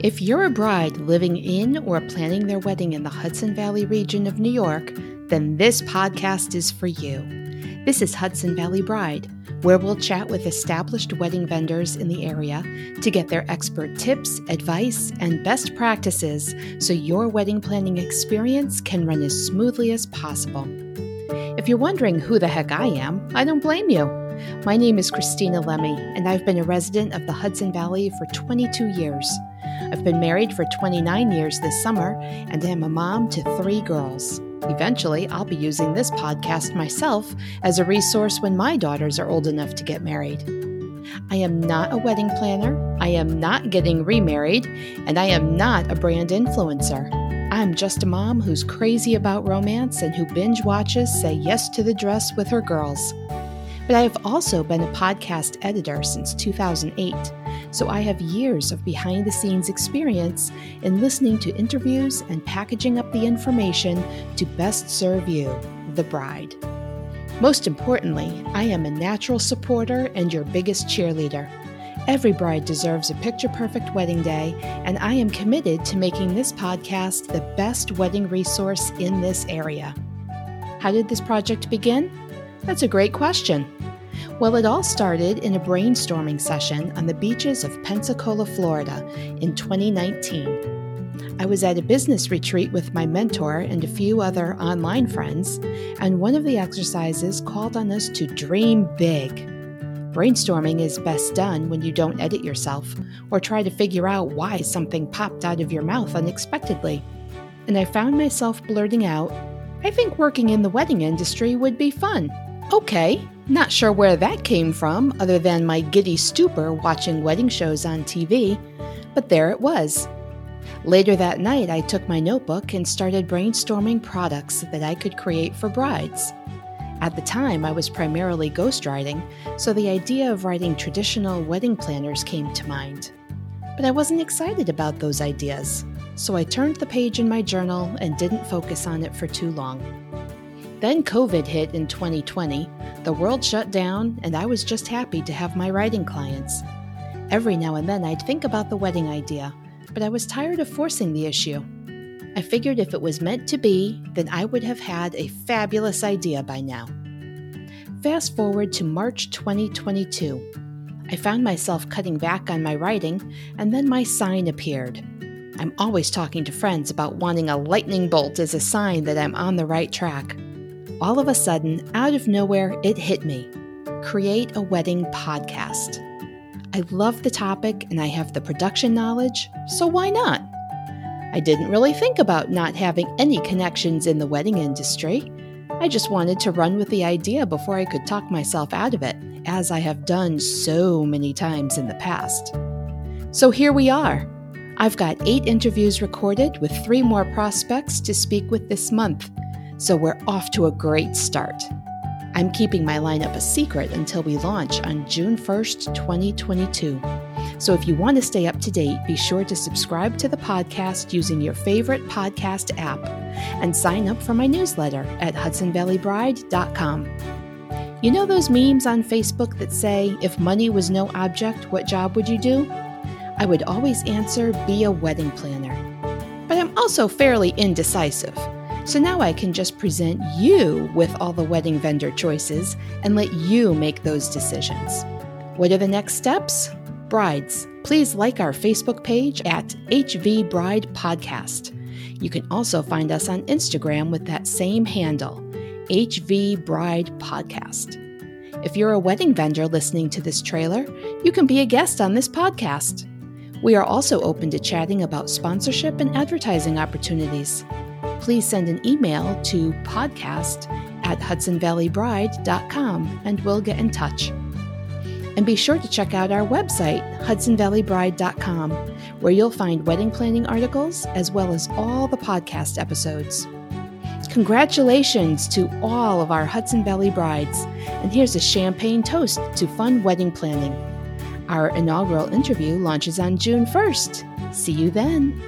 If you're a bride living in or planning their wedding in the Hudson Valley region of New York, then this podcast is for you. This is Hudson Valley Bride, where we'll chat with established wedding vendors in the area to get their expert tips, advice, and best practices so your wedding planning experience can run as smoothly as possible. If you're wondering who the heck I am, I don't blame you. My name is Christina Lemmy, and I've been a resident of the Hudson Valley for 22 years. I've been married for 29 years this summer and am a mom to three girls. Eventually, I'll be using this podcast myself as a resource when my daughters are old enough to get married. I am not a wedding planner, I am not getting remarried, and I am not a brand influencer. I'm just a mom who's crazy about romance and who binge watches Say Yes to the Dress with her girls. But I have also been a podcast editor since 2008 so I have years of behind the scenes experience in listening to interviews and packaging up the information to best serve you, the bride. Most importantly, I am a natural supporter and your biggest cheerleader. Every bride deserves a picture perfect wedding day, and I am committed to making this podcast the best wedding resource in this area. How did this project begin? That's a great question. Well, it all started in a brainstorming session on the beaches of Pensacola, Florida in 2019. I was at a business retreat with my mentor and a few other online friends, and one of the exercises called on us to dream big. Brainstorming is best done when you don't edit yourself or try to figure out why something popped out of your mouth unexpectedly. And I found myself blurting out, I think working in the wedding industry would be fun. Okay, not sure where that came from, other than my giddy stupor watching wedding shows on TV, but there it was. Later that night, I took my notebook and started brainstorming products that I could create for brides. At the time, I was primarily ghostwriting, so the idea of writing traditional wedding planners came to mind. But I wasn't excited about those ideas, so I turned the page in my journal and didn't focus on it for too long. Then COVID hit in 2020, the world shut down, and I was just happy to have my writing clients. Every now and then I'd think about the wedding idea, but I was tired of forcing the issue. I figured if it was meant to be, then I would have had a fabulous idea by now. Fast forward to March 2022. I found myself cutting back on my writing, and then my sign appeared. I'm always talking to friends about wanting a lightning bolt as a sign that I'm on the right track all of a sudden, out of nowhere, it hit me create a wedding podcast. I love the topic and I have the production knowledge, so why not? I didn't really think about not having any connections in the wedding industry. I just wanted to run with the idea before I could talk myself out of it, as I have done so many times in the past. So here we are. I've got eight interviews recorded with three more prospects to speak with this month so we're off to a great start. I'm keeping my lineup a secret until we launch on June 1st, 2022. So if you want to stay up to date, be sure to subscribe to the podcast using your favorite podcast app and sign up for my newsletter at hudsonvalleybride.com. You know those memes on Facebook that say, if money was no object, what job would you do? I would always answer, be a wedding planner. But I'm also fairly indecisive. So now I can just present you with all the wedding vendor choices and let you make those decisions. What are the next steps? Brides, please like our Facebook page at HV Bride Podcast. You can also find us on Instagram with that same handle, HV Bride Podcast. If you're a wedding vendor listening to this trailer, you can be a guest on this podcast. We are also open to chatting about sponsorship and advertising opportunities please send an email to podcast at hudsonvalleybride.com and we'll get in touch. And be sure to check out our website, hudsonvalleybride.com, where you'll find wedding planning articles as well as all the podcast episodes. Congratulations to all of our Hudson Valley brides, and here's a champagne toast to fun wedding planning. Our inaugural interview launches on June 1st. See you then.